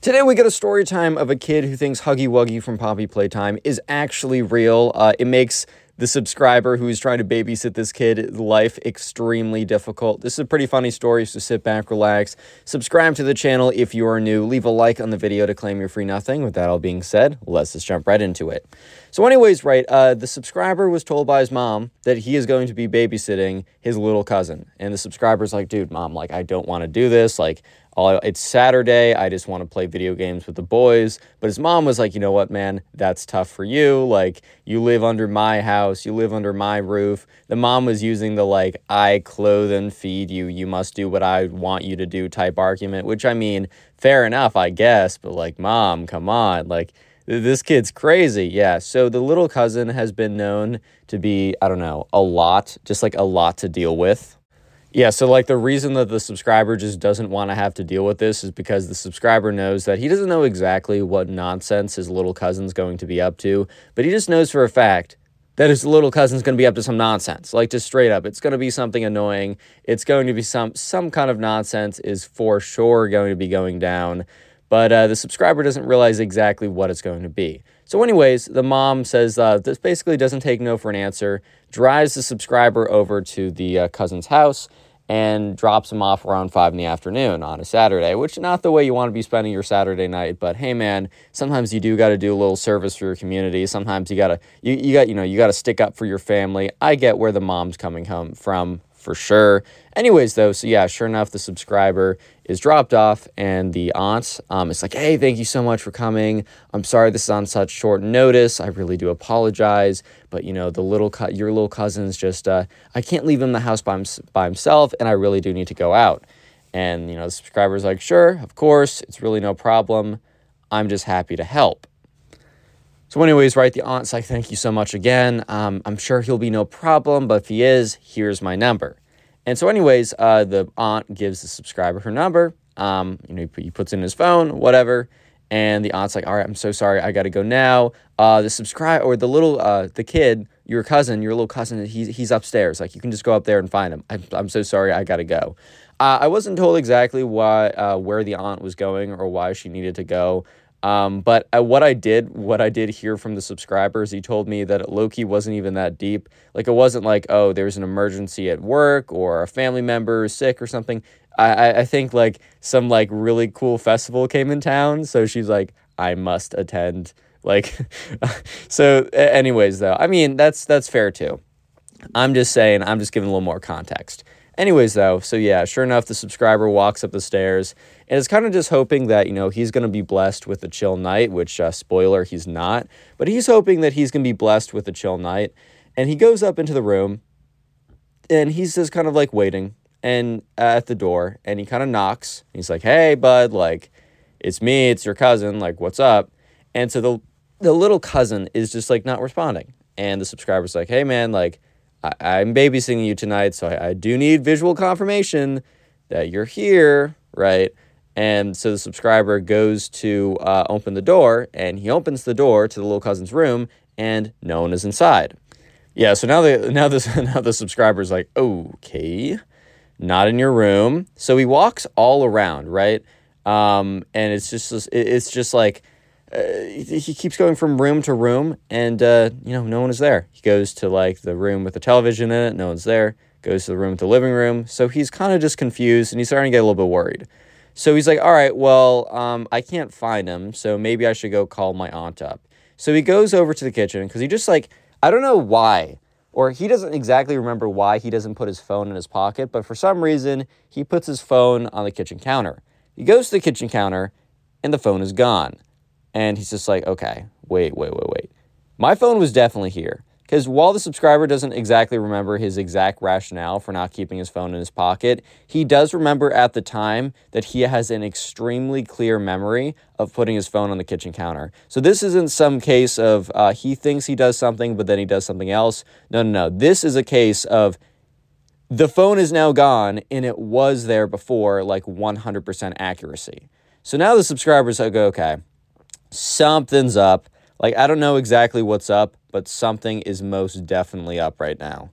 Today we get a story time of a kid who thinks Huggy Wuggy from Poppy Playtime is actually real. Uh, it makes the subscriber who's trying to babysit this kid life extremely difficult. This is a pretty funny story, so sit back, relax, subscribe to the channel if you are new, leave a like on the video to claim your free nothing. With that all being said, let's just jump right into it. So, anyways, right, uh, the subscriber was told by his mom that he is going to be babysitting his little cousin, and the subscriber's like, "Dude, mom, like I don't want to do this. Like Uh, it's Saturday. I just want to play video games with the boys. But his mom was like, you know what, man, that's tough for you. Like, you live under my house, you live under my roof. The mom was using the like, I clothe and feed you, you must do what I want you to do type argument, which I mean, fair enough, I guess. But like, mom, come on. Like, this kid's crazy. Yeah. So the little cousin has been known to be, I don't know, a lot, just like a lot to deal with. Yeah, so like the reason that the subscriber just doesn't want to have to deal with this is because the subscriber knows that he doesn't know exactly what nonsense his little cousin's going to be up to, but he just knows for a fact that his little cousin's going to be up to some nonsense. Like just straight up, it's going to be something annoying. It's going to be some some kind of nonsense is for sure going to be going down, but uh, the subscriber doesn't realize exactly what it's going to be. So, anyways, the mom says uh, this basically doesn't take no for an answer, drives the subscriber over to the uh, cousin's house and drops him off around five in the afternoon on a Saturday, which not the way you want to be spending your Saturday night. But hey, man, sometimes you do got to do a little service for your community. Sometimes you gotta you, you got you know you got to stick up for your family. I get where the mom's coming home from for sure. Anyways, though, so yeah, sure enough, the subscriber is dropped off, and the aunt um, is like, "Hey, thank you so much for coming. I'm sorry this is on such short notice. I really do apologize, but you know, the little co- your little cousin's just uh, I can't leave him in the house by, him- by himself, and I really do need to go out." And you know, the subscriber's like, "Sure, of course, it's really no problem. I'm just happy to help." So, anyways, right, the aunt's like, thank you so much again. Um, I'm sure he'll be no problem, but if he is, here's my number. And so, anyways, uh, the aunt gives the subscriber her number. Um, you know, he, puts in his phone, whatever. And the aunt's like, all right, I'm so sorry, I got to go now. Uh, the subscribe or the little, uh, the kid, your cousin, your little cousin, he's, he's upstairs. Like, you can just go up there and find him. I'm, I'm so sorry, I got to go. Uh, I wasn't told exactly why, uh, where the aunt was going or why she needed to go. Um, but uh, what I did, what I did hear from the subscribers, he told me that lowkey wasn't even that deep. Like it wasn't like, oh, there's an emergency at work or a family member is sick or something. I, I think like some like really cool festival came in town, so she's like, I must attend. Like, so anyways, though, I mean that's that's fair too. I'm just saying, I'm just giving a little more context. Anyways, though, so yeah, sure enough, the subscriber walks up the stairs and is kind of just hoping that, you know, he's going to be blessed with a chill night, which, uh, spoiler, he's not. But he's hoping that he's going to be blessed with a chill night. And he goes up into the room and he's just kind of like waiting and uh, at the door and he kind of knocks. He's like, hey, bud, like, it's me, it's your cousin, like, what's up? And so the, the little cousin is just like not responding. And the subscriber's like, hey, man, like, I, am babysitting you tonight, so I, I do need visual confirmation that you're here, right? And so the subscriber goes to uh, open the door, and he opens the door to the little cousin's room, and no one is inside. Yeah, so now the now this now the subscriber's like, okay, not in your room. So he walks all around, right? Um, and it's just it's just like uh, he keeps going from room to room, and uh, you know, no one is there. He goes to like the room with the television in it, no one's there. Goes to the room with the living room, so he's kind of just confused, and he's starting to get a little bit worried. So he's like, "All right, well, um, I can't find him, so maybe I should go call my aunt up." So he goes over to the kitchen because he just like I don't know why, or he doesn't exactly remember why he doesn't put his phone in his pocket, but for some reason he puts his phone on the kitchen counter. He goes to the kitchen counter, and the phone is gone. And he's just like, okay, wait, wait, wait, wait. My phone was definitely here. Because while the subscriber doesn't exactly remember his exact rationale for not keeping his phone in his pocket, he does remember at the time that he has an extremely clear memory of putting his phone on the kitchen counter. So this isn't some case of uh, he thinks he does something, but then he does something else. No, no, no. This is a case of the phone is now gone and it was there before, like 100% accuracy. So now the subscribers like, okay, something's up. Like, I don't know exactly what's up, but something is most definitely up right now.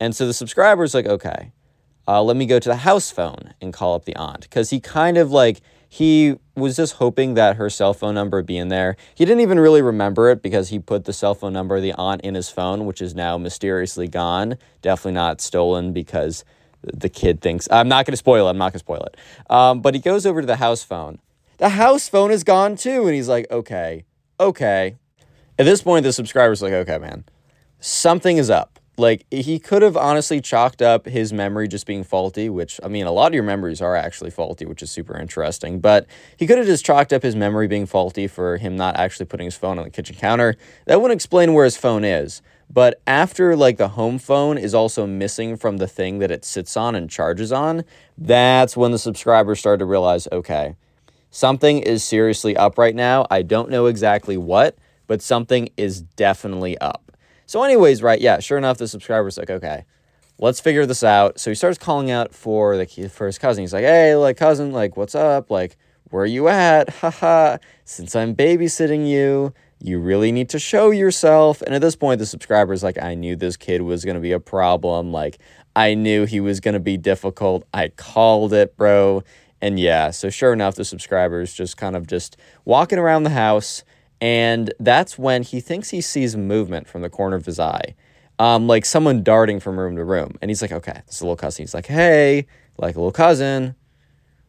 And so the subscriber's like, okay, uh, let me go to the house phone and call up the aunt. Because he kind of like, he was just hoping that her cell phone number would be in there. He didn't even really remember it because he put the cell phone number of the aunt in his phone, which is now mysteriously gone. Definitely not stolen because the kid thinks. I'm not going to spoil it. I'm not going to spoil it. Um, but he goes over to the house phone. The house phone is gone too. And he's like, okay, okay. At this point, the subscriber's like, okay, man, something is up. Like, he could have honestly chalked up his memory just being faulty, which, I mean, a lot of your memories are actually faulty, which is super interesting. But he could have just chalked up his memory being faulty for him not actually putting his phone on the kitchen counter. That wouldn't explain where his phone is. But after like the home phone is also missing from the thing that it sits on and charges on, that's when the subscribers started to realize, okay, something is seriously up right now. I don't know exactly what, but something is definitely up. So, anyways, right, yeah, sure enough, the subscriber's like, okay, let's figure this out. So he starts calling out for the for his cousin. He's like, hey, like cousin, like what's up? Like, where are you at? Haha. Since I'm babysitting you, you really need to show yourself. And at this point, the subscriber's like, I knew this kid was to be a problem. Like, I knew he was to be difficult. I called it, bro. And yeah, so sure enough, the subscriber's just kind of just walking around the house. And that's when he thinks he sees movement from the corner of his eye. Um, like someone darting from room to room. And he's like, okay, this is a little cousin. He's like, hey, like a little cousin,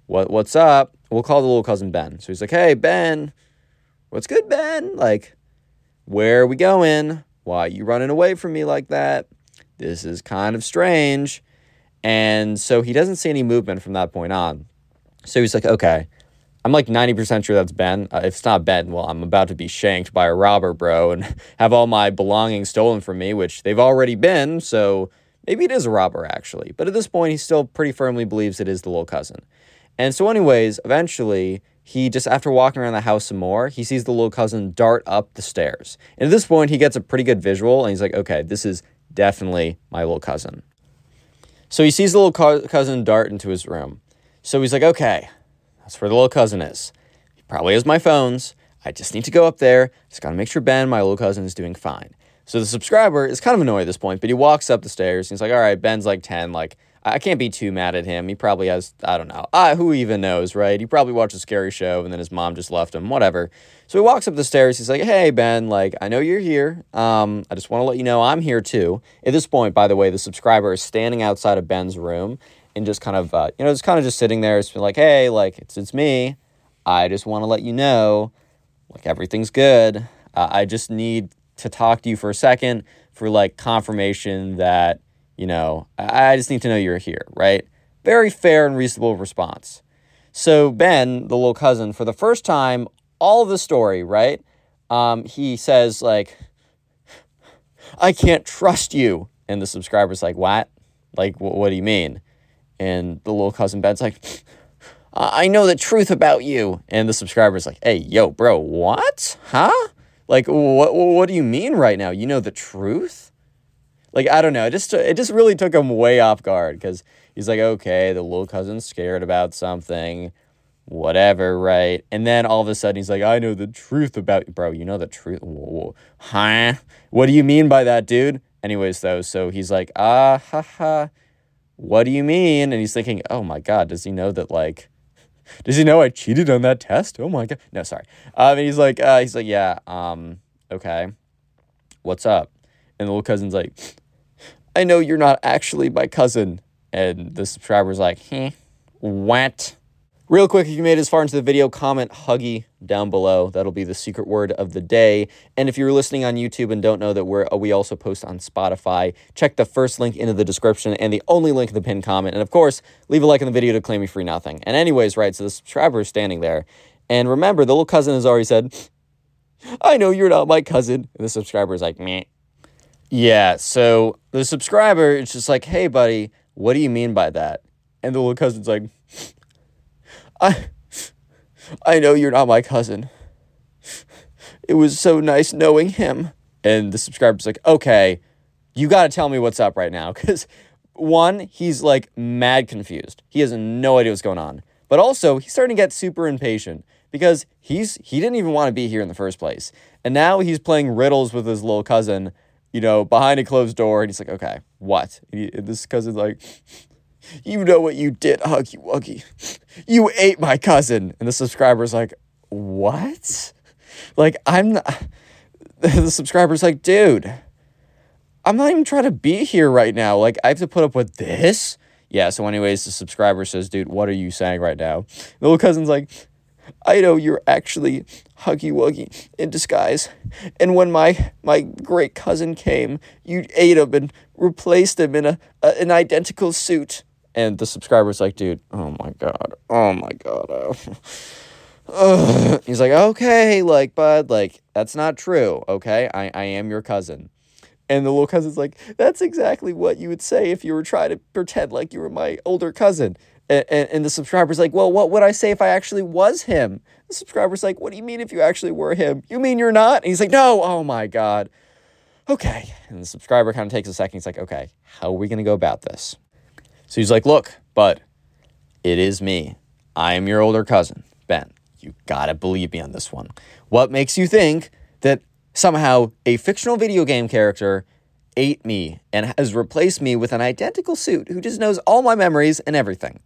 what what's up? We'll call the little cousin Ben. So he's like, hey, Ben, What's good, Ben? Like, where are we going? Why are you running away from me like that? This is kind of strange. And so he doesn't see any movement from that point on. So he's like, okay, I'm like 90% sure that's Ben. Uh, if it's not Ben, well, I'm about to be shanked by a robber, bro, and have all my belongings stolen from me, which they've already been. So maybe it is a robber, actually. But at this point, he still pretty firmly believes it is the little cousin. And so, anyways, eventually, he just after walking around the house some more, he sees the little cousin dart up the stairs. And at this point, he gets a pretty good visual and he's like, okay, this is definitely my little cousin. So he sees the little co- cousin dart into his room. So he's like, okay, that's where the little cousin is. He probably has my phones. I just need to go up there. Just got to make sure Ben, my little cousin, is doing fine. So the subscriber is kind of annoyed at this point, but he walks up the stairs. and he's like, all right, Ben's like 10. Like, I can't be too mad at him. He probably has, I don't know. Uh, who even knows, right? He probably watched a scary show and then his mom just left him, whatever. So he walks up the stairs. He's like, hey, Ben, like, I know you're here. Um, I just want to let you know I'm here too. At this point, by the way, the subscriber is standing outside of Ben's room and just kind of, uh, you know, just kind of just sitting there. It's like, hey, like, it's, it's me. I just want to let you know, like, everything's good. Uh, I just need to talk to you for a second for, like, confirmation that you know, I just need to know you're here, right? Very fair and reasonable response. So Ben, the little cousin, for the first time, all of the story, right? Um, he says like, "I can't trust you," and the subscriber's like, "What? Like, wh- what do you mean?" And the little cousin Ben's like, "I know the truth about you," and the subscriber's like, "Hey, yo, bro, what? Huh? Like, what? What do you mean right now? You know the truth?" like I don't know. It just it just really took him way off guard because he's like, okay, the little cousin's scared about something, whatever, right? And then all of a sudden he's like, I know the truth about you. bro. You know the truth, Whoa. huh? What do you mean by that, dude? Anyways, though, so he's like, ah, ha, ha. What do you mean? And he's thinking, oh my god, does he know that like? Does he know I cheated on that test? Oh my god. No, sorry. Um, and he's like, uh, he's like, yeah, um, okay. What's up? And the little cousin's like, I know you're not actually my cousin. And the subscriber's like, hmm, what? Real quick, if you made it as far into the video, comment Huggy down below. That'll be the secret word of the day. And if you're listening on YouTube and don't know that we're, uh, we also post on Spotify, check the first link into the description and the only link in the pinned comment. And of course, leave a like on the video to claim me free nothing. And anyways, right, so the subscriber is standing there. And remember, the little cousin has already said, I know you're not my cousin. And the subscriber is like, meh. Yeah, so the subscriber is just like, hey, buddy, what do you mean by that? And the little cousin's like, I, I know you're not my cousin. It was so nice knowing him. And the subscriber's like, okay, you got to tell me what's up right now. Because one, he's like mad confused. He has no idea what's going on. But also, he's starting to get super impatient because he's he didn't even want to be here in the first place. And now he's playing riddles with his little cousin you know, behind a closed door, and he's like, okay, what? He, this cousin's like, You know what you did, Huggy Wuggy. You ate my cousin. And the subscriber's like, What? Like, I'm not. The subscriber's like, Dude, I'm not even trying to be here right now. Like, I have to put up with this? Yeah, so, anyways, the subscriber says, Dude, what are you saying right now? The little cousin's like, I know you're actually Huggy Wuggy in disguise. And when my my great cousin came, you ate him and replaced him in a, a an identical suit. And the subscriber's like, dude, oh my god, oh my god. Oh. He's like, okay, like, bud, like, that's not true, okay? I, I am your cousin. And the little cousin's like, that's exactly what you would say if you were trying to pretend like you were my older cousin. And, and, and the subscriber's like, well, what would I say if I actually was him? The subscriber's like, what do you mean if you actually were him? You mean you're not? And he's like, no, oh my God. Okay. And the subscriber kind of takes a second. He's like, okay, how are we going to go about this? So he's like, look, bud, it is me. I am your older cousin, Ben. You gotta believe me on this one. What makes you think that somehow a fictional video game character ate me and has replaced me with an identical suit who just knows all my memories and everything?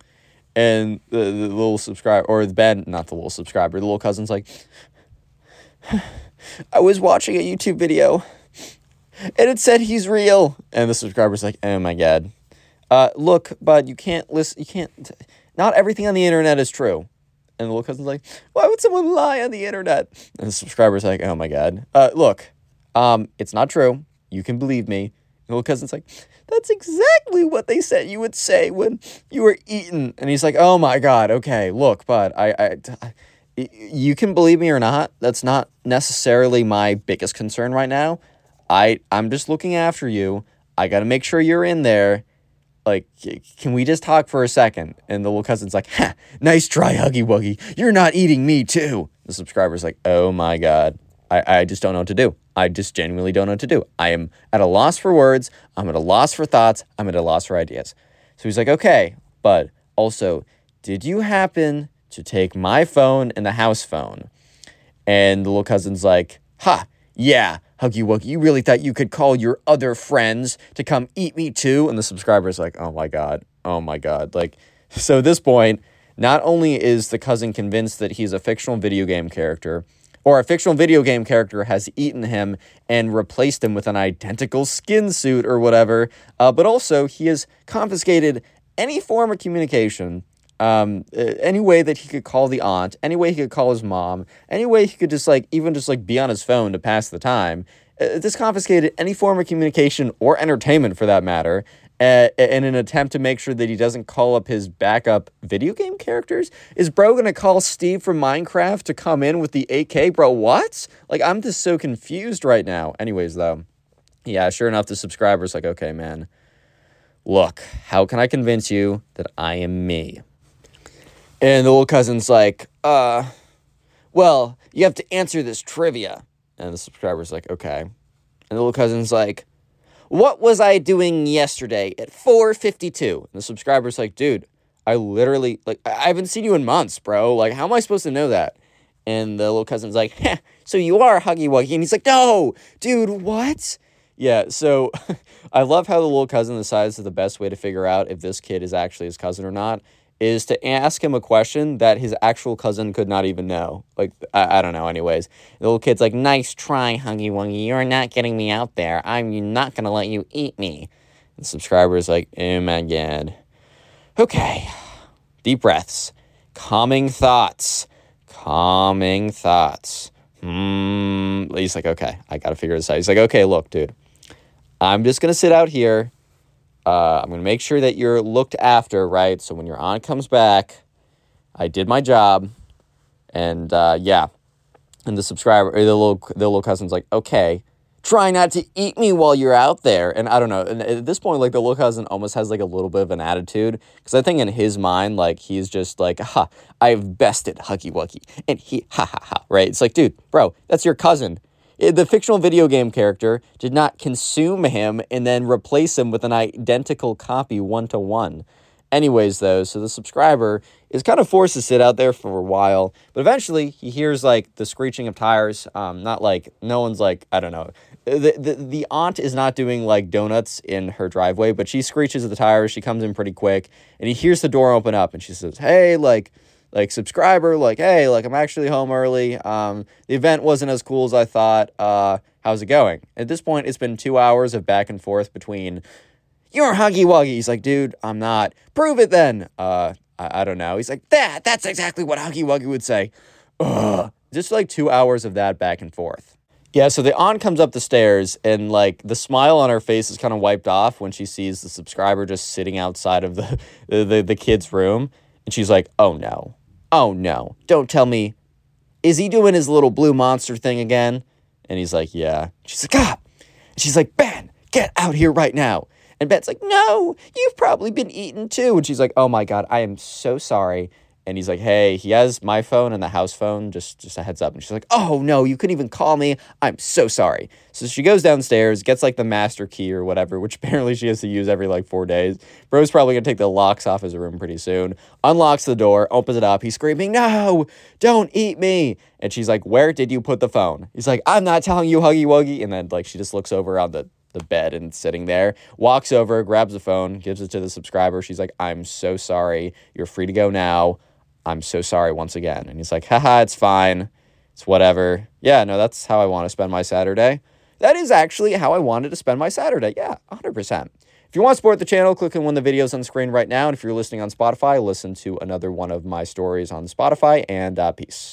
And the, the little subscriber, or the Ben, not the little subscriber, the little cousin's like, I was watching a YouTube video and it said he's real. And the subscriber's like, oh my God. Uh, look, bud, you can't listen, you can't, not everything on the internet is true. And the little cousin's like, why would someone lie on the internet? And the subscriber's like, oh my God. Uh, look, um, it's not true. You can believe me. And the little cousin's like, that's exactly what they said you would say when you were eaten. And he's like, oh my God, okay, look, bud, I, I, I you can believe me or not. That's not necessarily my biggest concern right now. I, I'm just looking after you. I got to make sure you're in there like, can we just talk for a second? And the little cousin's like, ha, nice try, Huggy Wuggy. You're not eating me, too. The subscriber's like, oh my God. I, I just don't know what to do. I just genuinely don't know what to do. I am at a loss for words. I'm at a loss for thoughts. I'm at a loss for ideas. So he's like, okay, but also, did you happen to take my phone and the house phone? And the little cousin's like, ha, yeah, Huggy Wuggy, you really thought you could call your other friends to come eat me too? And the subscriber's like, oh my God, oh my God. Like, so at this point, not only is the cousin convinced that he's a fictional video game character, or a fictional video game character has eaten him and replaced him with an identical skin suit or whatever, uh, but also he has confiscated any form of communication um, any way that he could call the aunt, any way he could call his mom, any way he could just like even just like be on his phone to pass the time. Uh, this confiscated any form of communication or entertainment for that matter, uh, in an attempt to make sure that he doesn't call up his backup video game characters. Is bro gonna call Steve from Minecraft to come in with the 8K, bro? What? Like I'm just so confused right now. Anyways, though, yeah, sure enough, the subscriber's like, okay, man. Look, how can I convince you that I am me? And the little cousin's like, uh, well, you have to answer this trivia. And the subscriber's like, okay. And the little cousin's like, what was I doing yesterday at 452? And the subscriber's like, dude, I literally, like, I haven't seen you in months, bro. Like, how am I supposed to know that? And the little cousin's like, so you are Huggy Wuggy. And he's like, no, dude, what? Yeah, so I love how the little cousin decides that the best way to figure out if this kid is actually his cousin or not is to ask him a question that his actual cousin could not even know. Like, I, I don't know, anyways. The little kid's like, nice try, Huggy Wuggy. You're not getting me out there. I'm not going to let you eat me. The subscriber's like, oh my god. Okay. Deep breaths. Calming thoughts. Calming thoughts. Hmm. He's like, okay, I got to figure this out. He's like, okay, look, dude. I'm just going to sit out here uh, I'm going to make sure that you're looked after, right? So when your aunt comes back, I did my job. And uh, yeah. And the subscriber, the little, the little cousin's like, okay, try not to eat me while you're out there. And I don't know. And at this point, like the little cousin almost has like a little bit of an attitude because I think in his mind, like he's just like, ha, I've bested Huggy Wuggy. And he, ha ha ha, right? It's like, dude, bro, that's your cousin. The fictional video game character did not consume him and then replace him with an identical copy one to one. Anyways, though, so the subscriber is kind of forced to sit out there for a while, but eventually he hears like the screeching of tires. Um, not like no one's like I don't know. the, the the aunt is not doing like donuts in her driveway, but she screeches at the tires. She comes in pretty quick, and he hears the door open up, and she says, "Hey, like." Like subscriber, like hey, like I'm actually home early. Um, the event wasn't as cool as I thought. Uh, how's it going? At this point, it's been two hours of back and forth between you're Huggy Wuggy. He's like, dude, I'm not. Prove it then. Uh, I, I don't know. He's like, that, that's exactly what Huggy Wuggy would say. Ugh. Just like two hours of that back and forth. Yeah, so the aunt comes up the stairs and like the smile on her face is kind of wiped off when she sees the subscriber just sitting outside of the, the, the, the kid's room. And she's like, oh no. Oh no. Don't tell me. Is he doing his little blue monster thing again? And he's like, yeah. She's like, ah. And she's like, Ben, get out here right now. And Ben's like, no, you've probably been eaten too. And she's like, oh my God, I am so sorry. And he's like, hey, he has my phone and the house phone, just, just a heads up. And she's like, oh no, you couldn't even call me. I'm so sorry. So she goes downstairs, gets like the master key or whatever, which apparently she has to use every like four days. Bro's probably gonna take the locks off his room pretty soon. Unlocks the door, opens it up. He's screaming, no, don't eat me. And she's like, where did you put the phone? He's like, I'm not telling you, Huggy Wuggy. And then like she just looks over on the the bed and sitting there, walks over, grabs the phone, gives it to the subscriber. She's like, I'm so sorry. You're free to go now. I'm so sorry once again. And he's like, haha, it's fine. It's whatever. Yeah, no, that's how I want to spend my Saturday. That is actually how I wanted to spend my Saturday. Yeah, 100%. If you want to support the channel, click on one of the videos on the screen right now. And if you're listening on Spotify, listen to another one of my stories on Spotify. And uh, peace.